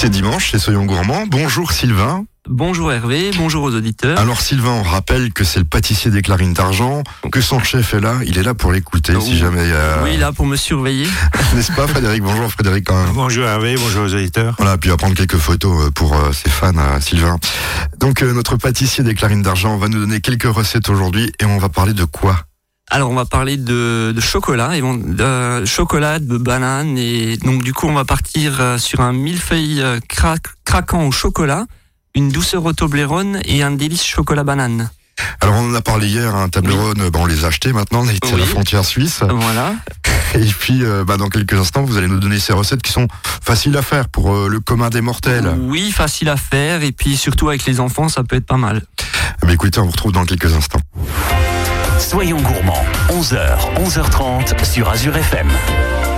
C'est dimanche, c'est Soyons Gourmands. Bonjour Sylvain. Bonjour Hervé, bonjour aux auditeurs. Alors Sylvain, on rappelle que c'est le pâtissier des Clarines d'Argent, que son chef est là, il est là pour l'écouter si jamais... Euh... Oui, là pour me surveiller. N'est-ce pas Frédéric? Bonjour Frédéric quand même. Bonjour Hervé, bonjour aux auditeurs. Voilà, puis on va prendre quelques photos euh, pour euh, ses fans, euh, Sylvain. Donc notre pâtissier des Clarines d'Argent va nous donner quelques recettes aujourd'hui et on va parler de quoi? Alors on va parler de, de chocolat, et de chocolat, de banane et donc du coup on va partir sur un millefeuille craquant au chocolat, une douceur au Toblerone et un délice chocolat banane. Alors on en a parlé hier, un Toblerone, oui. on les a achetés maintenant, on est oui. à la frontière suisse. Voilà. Et puis bah, dans quelques instants, vous allez nous donner ces recettes qui sont faciles à faire pour euh, le commun des mortels. Oui, facile à faire et puis surtout avec les enfants, ça peut être pas mal. Mais écoutez, on vous retrouve dans quelques instants. Soyons gourmands, 11h, 11h30 sur Azure FM.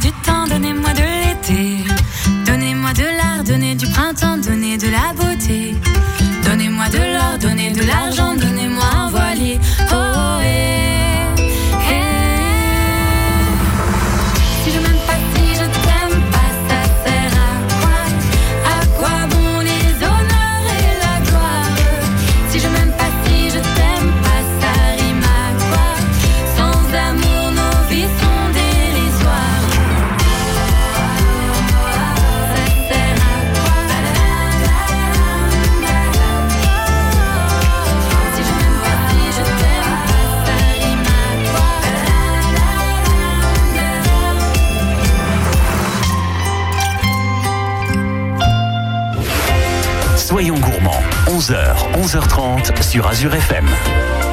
Soyons 11h30 sur Azure FM.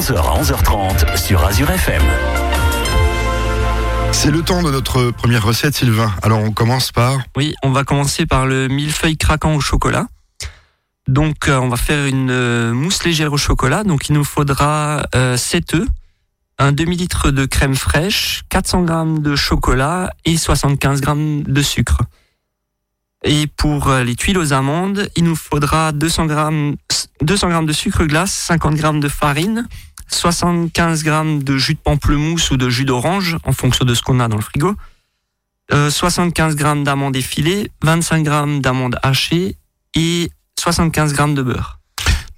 11h à 11h30 sur Azure FM. C'est le temps de notre première recette, Sylvain. Alors on commence par Oui, on va commencer par le millefeuille craquant au chocolat. Donc euh, on va faire une euh, mousse légère au chocolat. Donc il nous faudra euh, 7 œufs, un demi-litre de crème fraîche, 400 grammes de chocolat et 75 grammes de sucre. Et pour euh, les tuiles aux amandes, il nous faudra 200 grammes, 200 grammes de sucre glace, 50 grammes de farine, 75 grammes de jus de pamplemousse ou de jus d'orange, en fonction de ce qu'on a dans le frigo, euh, 75 grammes d'amandes effilées, 25 grammes d'amandes hachées et 75 grammes de beurre.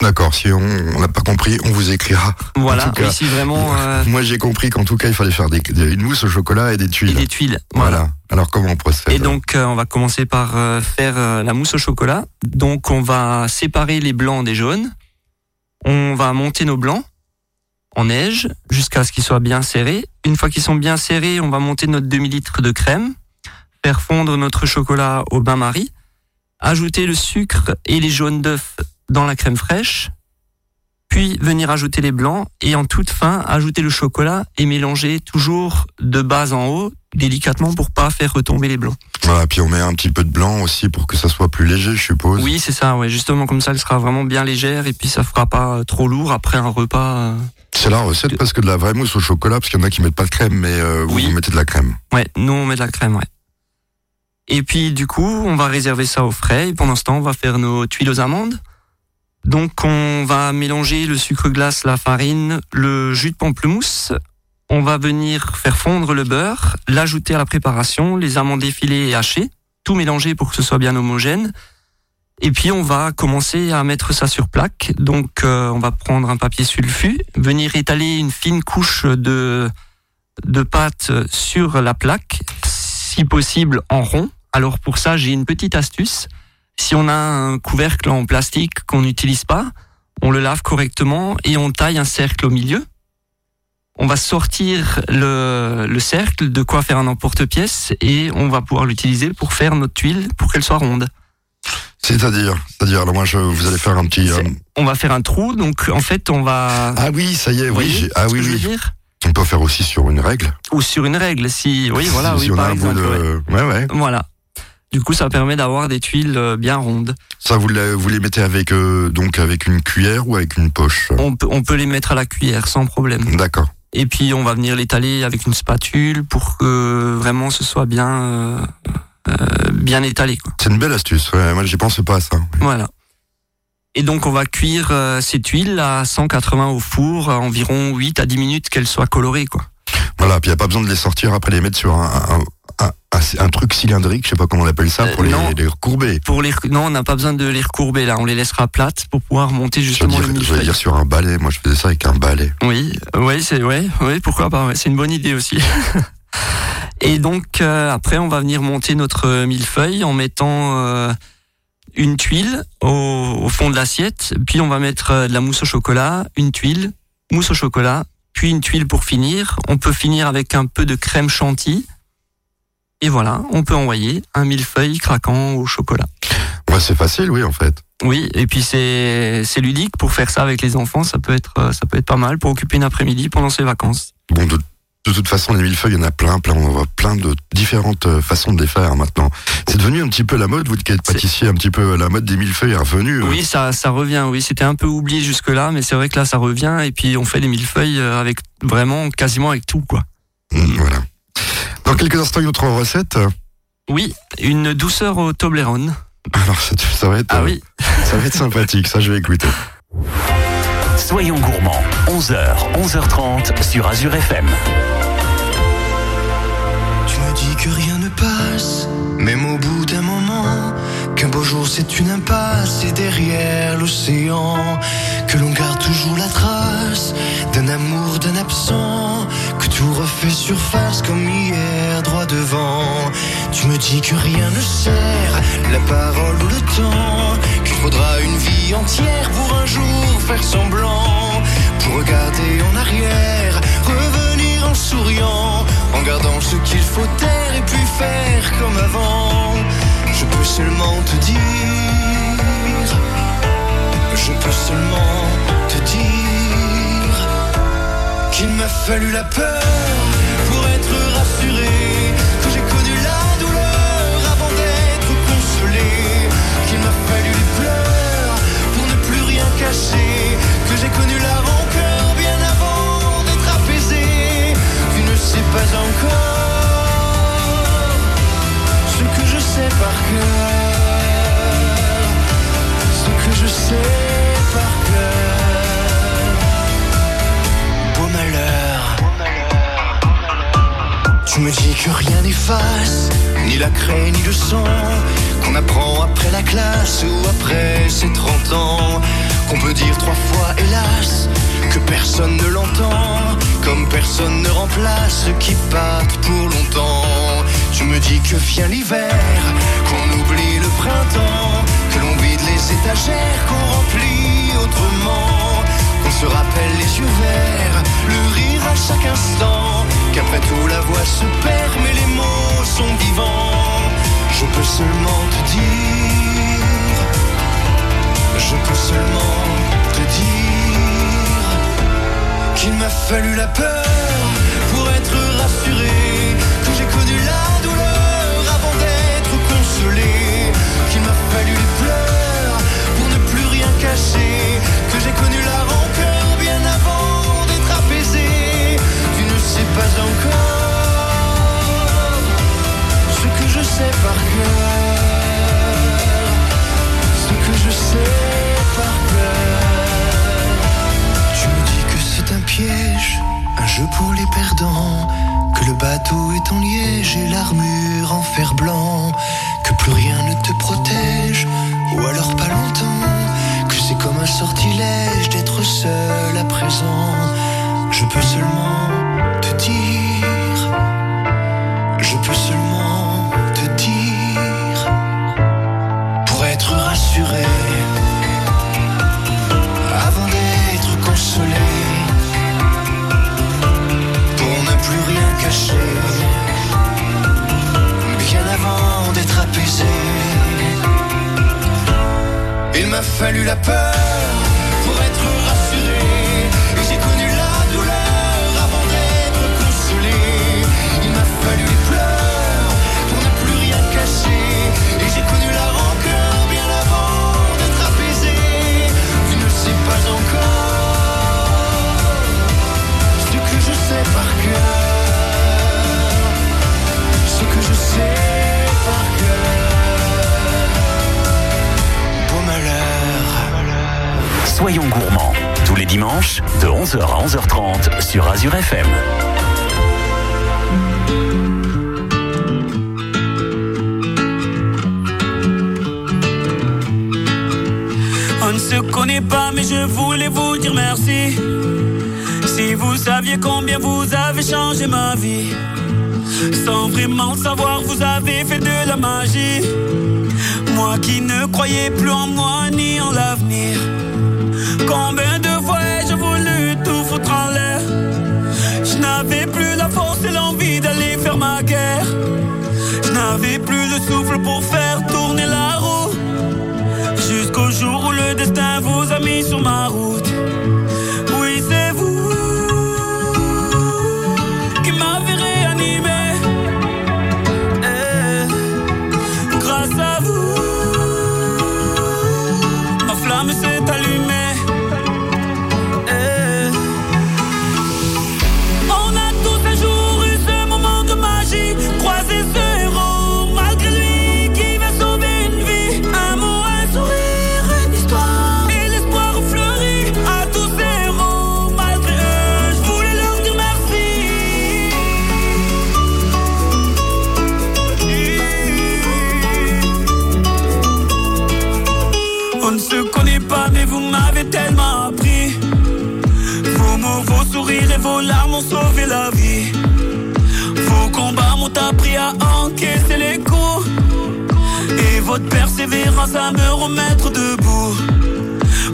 D'accord, si on n'a pas compris, on vous écrira. Voilà, cas, ici vraiment euh, Moi j'ai compris qu'en tout cas il fallait faire des, des- une mousse au chocolat et des et tuiles. des tuiles. Voilà. Alors comment on procède Et donc, euh, on va commencer par euh, faire euh, la mousse au chocolat. Donc, on va séparer les blancs des jaunes. On va monter nos blancs en neige jusqu'à ce qu'ils soient bien serrés. Une fois qu'ils sont bien serrés, on va monter notre demi-litre de crème, faire fondre notre chocolat au bain-marie, ajouter le sucre et les jaunes d'œufs dans la crème fraîche, puis venir ajouter les blancs et en toute fin, ajouter le chocolat et mélanger toujours de bas en haut, délicatement pour pas faire retomber les blancs. Voilà, puis on met un petit peu de blanc aussi pour que ça soit plus léger, je suppose. Oui, c'est ça, ouais. Justement, comme ça, elle sera vraiment bien légère et puis ça fera pas euh, trop lourd après un repas. euh. C'est la recette parce que de la vraie mousse au chocolat, parce qu'il y en a qui mettent pas de crème, mais euh, vous, Oui. vous mettez de la crème. Ouais, nous, on met de la crème, ouais. Et puis, du coup, on va réserver ça au frais et pendant ce temps, on va faire nos tuiles aux amandes. Donc, on va mélanger le sucre glace, la farine, le jus de pamplemousse. On va venir faire fondre le beurre, l'ajouter à la préparation, les amandes effilées et hachées, tout mélanger pour que ce soit bien homogène. Et puis on va commencer à mettre ça sur plaque. Donc euh, on va prendre un papier sulfu, venir étaler une fine couche de de pâte sur la plaque, si possible en rond. Alors pour ça, j'ai une petite astuce. Si on a un couvercle en plastique qu'on n'utilise pas, on le lave correctement et on taille un cercle au milieu. On va sortir le, le cercle, de quoi faire un emporte-pièce et on va pouvoir l'utiliser pour faire notre tuile pour qu'elle soit ronde. C'est-à-dire, c'est-à-dire, alors moi je, vous allez faire un petit. euh, On va faire un trou, donc en fait on va... Ah oui, ça y est, oui, ah oui, oui. dire On peut faire aussi sur une règle. Ou sur une règle, si... Oui, voilà, si, oui, si on par a un bout ouais. de, ouais, ouais. Voilà. Du coup, ça permet d'avoir des tuiles euh, bien rondes. Ça vous, la- vous les mettez avec euh, donc avec une cuillère ou avec une poche? On peut, on peut les mettre à la cuillère sans problème. D'accord. Et puis, on va venir l'étaler avec une spatule pour que vraiment ce soit bien, euh, euh, bien étalé. C'est une belle astuce. Ouais, moi j'y pensais pas à ça. Voilà. Et donc, on va cuire euh, ces tuiles à 180 au four, à environ 8 à 10 minutes qu'elles soient colorées. Quoi. Voilà, puis il n'y a pas besoin de les sortir après les mettre sur un, un, un, truc cylindrique, je sais pas comment on appelle ça, Euh, pour les, non. les recourber. Pour les, non, on n'a pas besoin de les recourber là. On les laissera plates pour pouvoir monter Je veux justement dire, je veux dire sur un balai, moi je faisais ça avec un balai. Oui, oui, c'est ouais, oui, pourquoi pas. ouais, c'est une bonne idée aussi. Et donc euh, après, on va venir monter notre millefeuille en mettant euh, une tuile au, au fond de l'assiette, puis on va mettre euh, de la mousse au chocolat, une tuile, mousse au chocolat, puis une tuile pour finir. On peut finir avec un peu de crème chantilly. Et voilà, on peut envoyer un millefeuille craquant au chocolat. Ouais, c'est facile, oui, en fait. Oui, et puis c'est c'est ludique pour faire ça avec les enfants, ça peut être ça peut être pas mal pour occuper une après-midi pendant ses vacances. Bon, de, de toute façon, les millefeuilles, il y en a plein, plein. On voit plein de différentes euh, façons de les faire maintenant. C'est devenu un petit peu la mode, vous qui êtes pâtissier, un petit peu la mode des millefeuilles est revenue. euh. Oui, ça ça revient. Oui, c'était un peu oublié jusque là, mais c'est vrai que là ça revient et puis on fait des millefeuilles euh, avec vraiment quasiment avec tout quoi. Mm, Voilà. Dans quelques instants, une autre recette. Oui, une douceur au Toblerone. Alors, ça, ça va être, Ah euh, oui, ça va être sympathique. Ça, je vais écouter. Soyons gourmands, 11h, 11h30 sur Azure FM. Tu me dis que rien ne passe, même au bout d'un moment, qu'un beau jour c'est une impasse et derrière l'océan, que l'on garde toujours la trace d'un amour, d'un absent, surface comme hier, droit devant. Tu me dis que rien ne sert, la parole ou le temps, qu'il faudra une vie entière pour un jour faire semblant, pour regarder en arrière, revenir en souriant, en gardant ce qu'il faut taire et puis faire comme avant. Je peux seulement te dire, je peux seulement te dire. qu'il m'a fallu la peur connu la rancœur bien avant d'être apaisé, tu ne sais pas encore ce que je sais par cœur, ce que je sais par cœur. Beau malheur. Tu me dis que rien n'efface, ni la craie ni le sang, qu'on apprend après la classe ou après ses 30 ans, qu'on peut dire trois fois hélas, remplace ceux qui partent pour longtemps. Tu me dis que vient l'hiver, qu'on oublie le printemps, que l'on vide les étagères, qu'on remplit autrement, qu'on se rappelle les yeux verts, le rire à chaque instant, qu'après tout la voix se perd, mais les mots sont vivants. Je peux seulement te dire, je peux seulement te dire qu'il m'a fallu la peur que j'ai connu la rancœur bien avant d'être apaisé, tu ne sais pas encore ce que je sais par cœur, ce que je sais par cœur. Tu me dis que c'est un piège, un jeu pour les perdants, que le bateau est en liège et l'armure en fer blanc, que plus rien ne te protège, ou alors pas longtemps, sortilège d'être seul à présent. Je peux seulement te dire, fallu la peur Soyons gourmands, tous les dimanches, de 11h à 11h30 sur Azure FM. On ne se connaît pas, mais je voulais vous dire merci. Si vous saviez combien vous avez changé ma vie, sans vraiment savoir, vous avez fait de la magie. Moi qui ne croyais plus en moi ni en l'avenir. Combien de fois ai-je voulu tout foutre en l'air? Je n'avais plus la force et l'envie d'aller faire ma guerre. Je n'avais plus le souffle pour faire tourner la roue. Jusqu'au jour où le destin vous a mis sur ma route. Vos larmes ont sauvé la vie. Vos combats m'ont appris à encaisser les coups. Et votre persévérance à me remettre debout.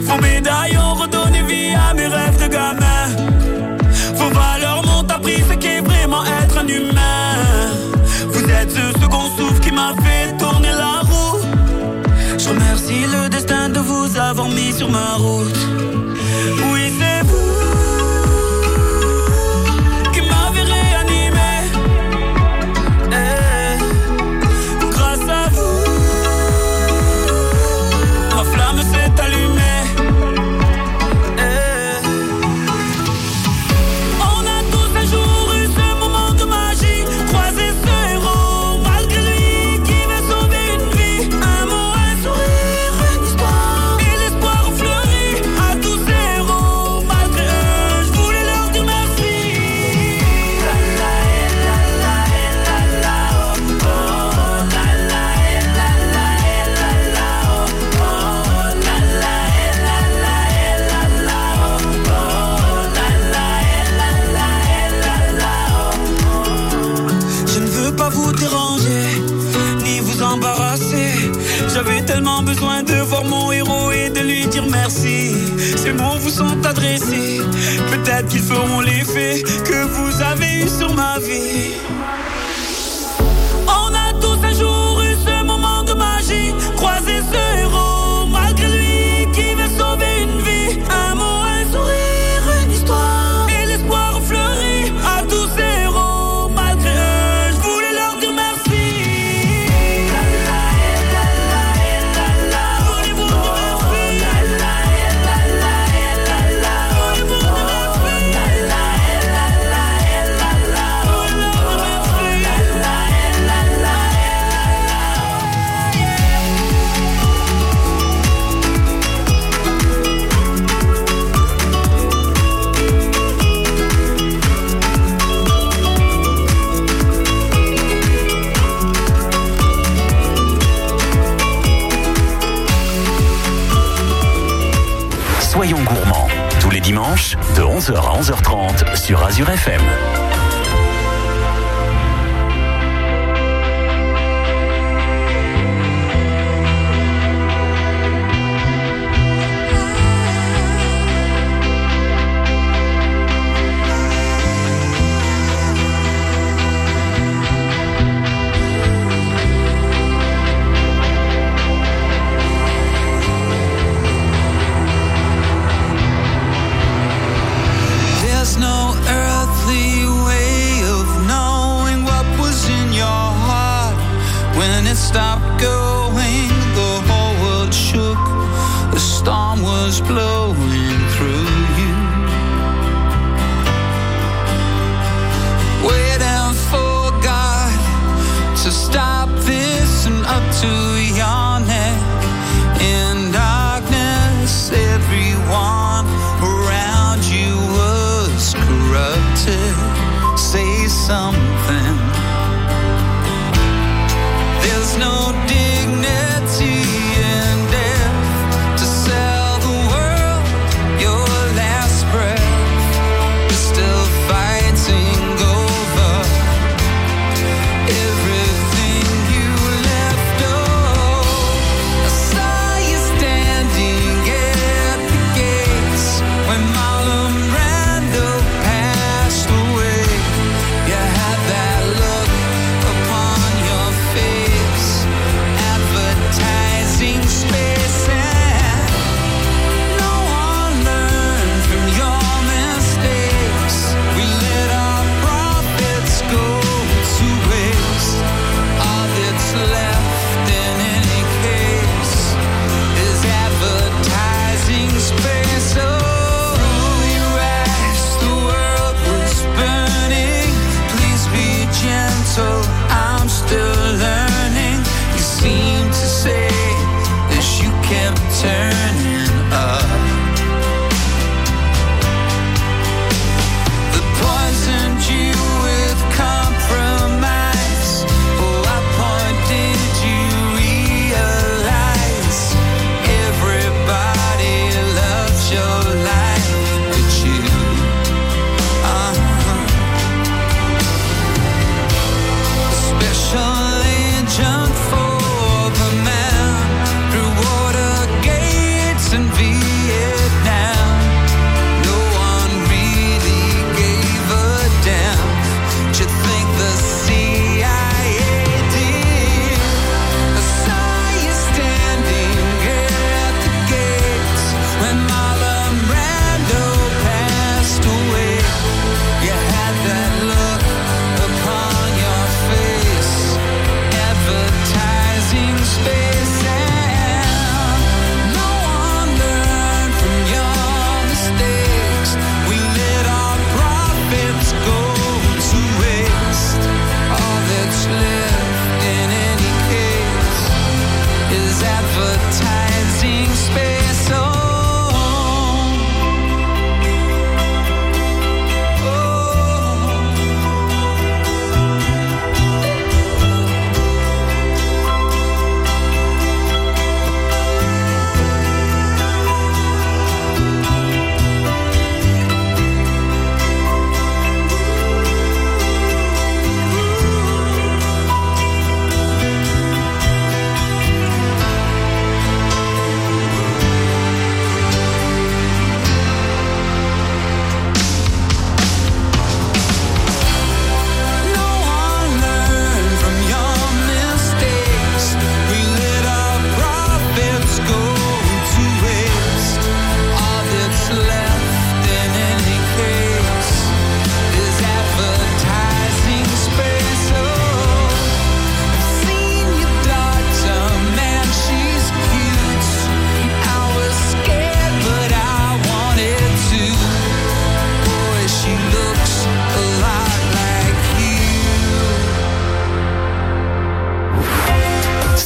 Vos médailles ont redonné vie à mes rêves de gamin. Vos valeurs m'ont appris ce qu'est vraiment être un humain. Vous êtes ce second souffle qui m'a fait tourner la roue. Je remercie le destin de vous avoir mis sur ma route. Oui, c'est sur Azure FM. Something.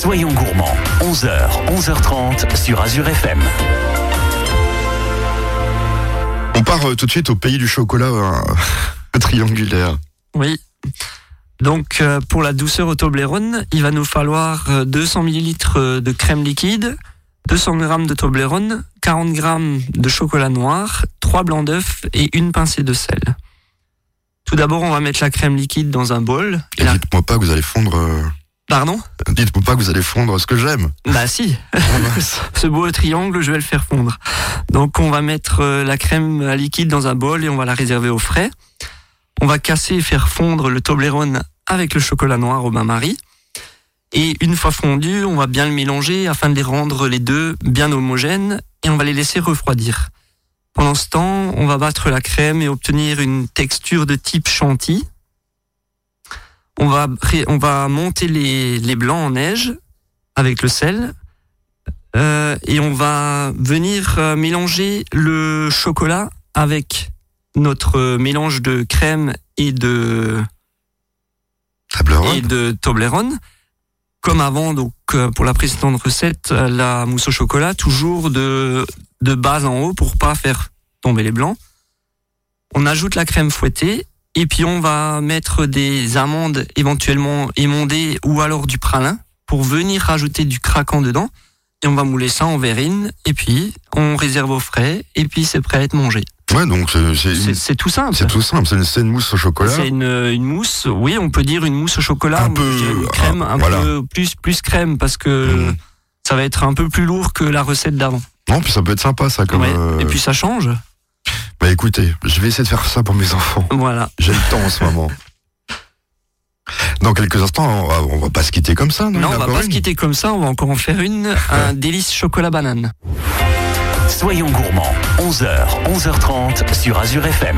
Soyons gourmands, 11h, 11h30 sur Azure FM. On part euh, tout de suite au pays du chocolat euh, triangulaire. Oui. Donc euh, pour la douceur au Toblerone, il va nous falloir euh, 200 ml de crème liquide, 200 g de Toblerone, 40 g de chocolat noir, 3 blancs d'œufs et une pincée de sel. Tout d'abord, on va mettre la crème liquide dans un bol. Et La- dites-moi pas que vous allez fondre. Pardon Dites-moi pas que vous allez fondre ce que j'aime. Bah si. Ce beau triangle, je vais le faire fondre. Donc on va mettre euh, la crème liquide dans un bol et on va la réserver au frais. On va casser et faire fondre le Toblerone avec le chocolat noir au bain-marie. Et une fois fondu, on va bien le mélanger afin de les rendre les deux bien homogènes et on va les laisser refroidir. Pendant ce temps, on va battre la crème et obtenir une texture de type chantilly. On va, on va monter les, les blancs en neige avec le sel. Euh, et on va venir euh, mélanger le chocolat avec notre mélange de crème et de, Toblerone. et de Toblerone. Comme avant, donc euh, pour la précédente recette, euh, la mousse au chocolat, toujours de, de base en haut pour pas faire tomber les blancs. On ajoute la crème fouettée et puis on va mettre des amandes éventuellement émondées ou alors du pralin pour venir rajouter du craquant dedans. Et on va mouler ça en verrine et puis on réserve au frais et puis c'est prêt à être mangé. Ouais, donc c'est- tout simple. c'est tout simple. C'est une, mousse au chocolat. C'est une, une mousse, oui, on peut dire une mousse au chocolat, Un peu, une crème, ah, un voilà. peu plus plus crème parce que Mhm. ça va être un peu plus lourd que la recette d'avant. Non, puis ça peut être sympa, ça. Comme, Ouais. euh, Et puis ça change. Bah écoutez, je vais essayer de faire ça pour mes enfants. Voilà. J'ai le temps en ce moment. Dans quelques instants, on va, on va pas se quitter comme ça, non, on va pas se quitter comme ça, on va encore en faire une, un délice chocolat banane. Soyons gourmands, 11h, 11h30 sur Azure FM.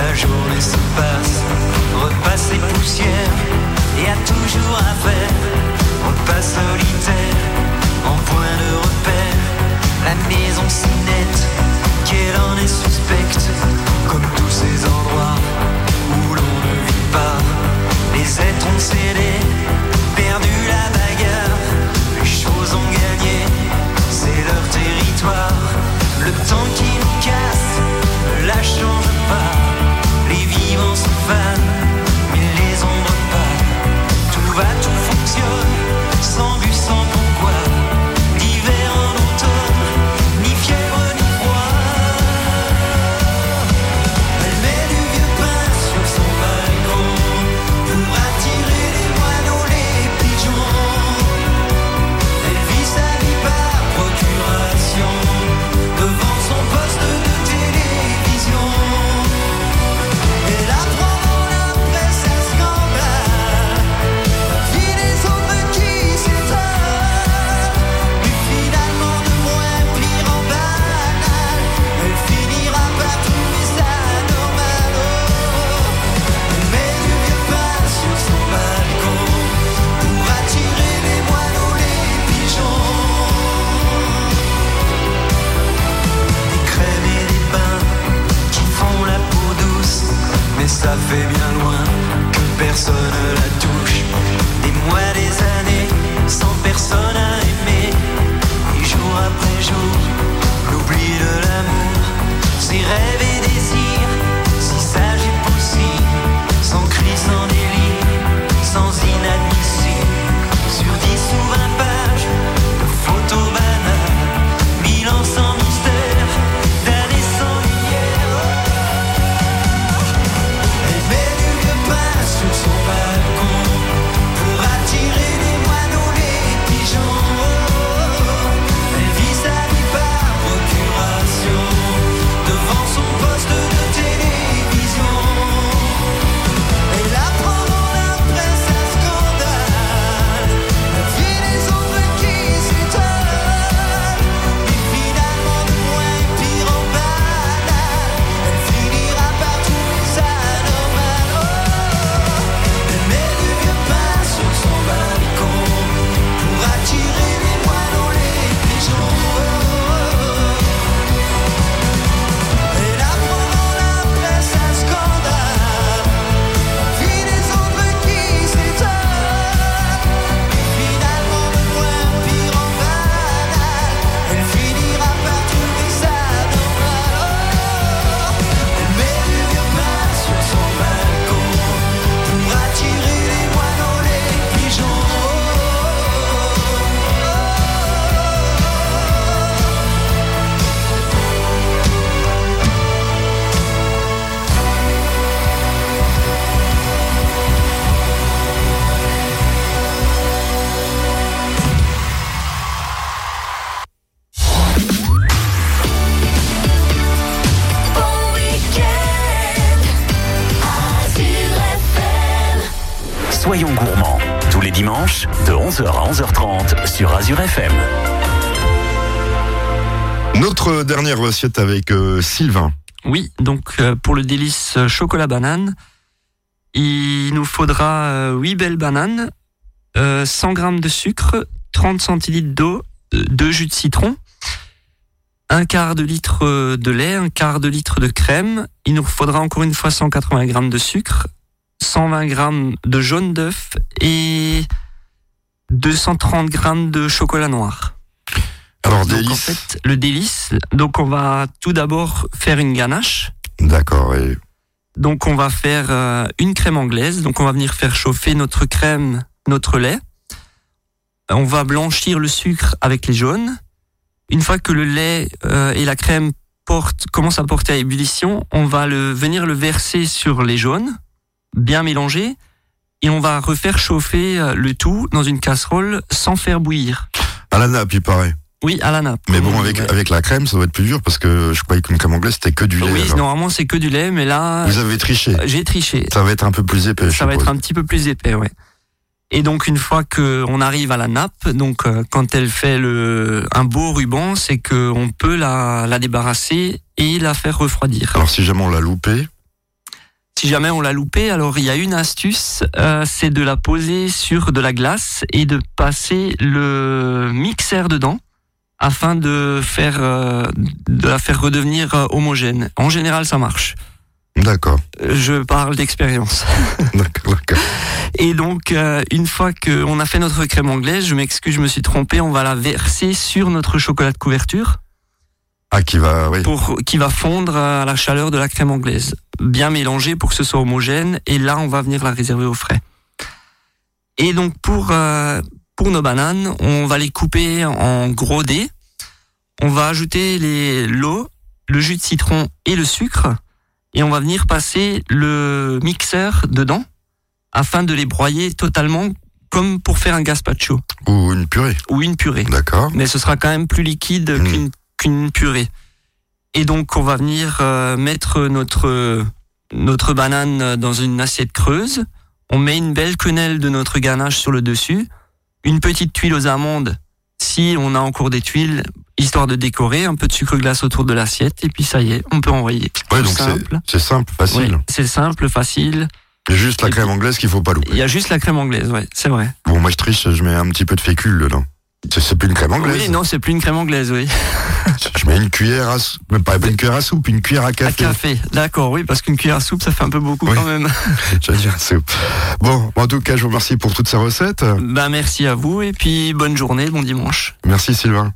La journée se passe, repasse les poussières, y a toujours à faire. On passe solitaire, en point de repère, la maison si nette qu'elle en est suspecte, comme tous ces endroits où l'on ne vit pas. Les êtres ont cédé, perdu la bagarre, les choses ont gagné, c'est leur territoire. Le temps qui nous casse ne la change pas. dernière recette avec euh, Sylvain. Oui, donc euh, pour le délice euh, chocolat banane, il nous faudra 8 belles bananes, 100 g de sucre, 30 centilitres d'eau, 2 jus de citron, un quart de litre de lait, un quart de litre de crème. Il nous faudra encore une fois 180 g de sucre, 120 g de jaune d'œuf et 230 g de chocolat noir. Alors, donc. En fait, le délice. Donc, on va tout d'abord faire une ganache. D'accord, oui. Donc, on va faire euh, une crème anglaise. Donc, on va venir faire chauffer notre crème, notre lait. On va blanchir le sucre avec les jaunes. Une fois que le lait euh, et la crème portent, commencent à porter à ébullition, on va venir le verser sur les jaunes, bien mélanger, et on va refaire chauffer euh, le tout dans une casserole sans faire bouillir. À la nappe, il paraît. Oui, à la nappe. Mais bon, avec, Ouais. avec la crème, ça doit être plus dur parce que je croyais qu'une crème anglaise, c'était que du lait. Oui, alors. normalement c'est que du lait, mais là, Vous avez triché. j'ai triché. Ça va être un peu plus épais. je ça va être un petit peu plus épais, ouais. Et donc une fois que on arrive à la nappe, donc euh, quand elle fait le un beau ruban, c'est que on peut la, la débarrasser et la faire refroidir. Alors si jamais on l'a loupé, Si jamais on l'a loupé, alors il y a une astuce, euh, c'est de la poser sur de la glace et de passer le mixeur dedans afin de faire euh, de la faire redevenir euh, homogène. En général, ça marche. d'accord, Euh, Je parle d'expérience. d'accord, d'accord. Et donc, euh, une fois qu'on a fait notre crème anglaise, je m'excuse, je me suis trompé, on va la verser sur notre chocolat de couverture Ah, qui va, oui. pour qui va fondre à la chaleur de la crème anglaise. Bien mélanger pour que ce soit homogène. Et là, on va venir la réserver au frais. Et donc, pour, euh, pour nos bananes, on va les couper en gros dés. On va ajouter les, l'eau, le jus de citron et le sucre. Et on va venir passer le mixeur dedans afin de les broyer totalement comme pour faire un gazpacho Ou une purée. ou une purée D'accord. mais ce sera quand même plus liquide Mm. qu'une qu'une purée. Et donc on va venir euh, mettre notre notre banane dans une assiette creuse. On met une belle quenelle de notre ganache sur le dessus, une petite tuile aux amandes si on a encore des tuiles, histoire de décorer, un peu de sucre glace autour de l'assiette et puis ça y est, on peut envoyer. Ouais, donc c'est simple. c'est simple, facile. Ouais, c'est simple, facile. Il y a juste la crème anglaise qu'il faut pas louper. Il y a juste la crème anglaise, ouais, c'est vrai. Bon, moi je triche, je mets un petit peu de fécule dedans. C'est- plus une crème anglaise. Oui, non, c'est plus une crème anglaise, oui. Je mets une cuillère à soupe, pas une cuillère à soupe, une cuillère à À café. café, d'accord, oui, parce qu'une cuillère à soupe, ça fait un peu beaucoup Oui. quand même. J'allais dire à soupe. Bon, en tout cas, je vous remercie pour toutes ces recettes. Ben merci à vous et puis bonne journée, bon dimanche. Merci Sylvain.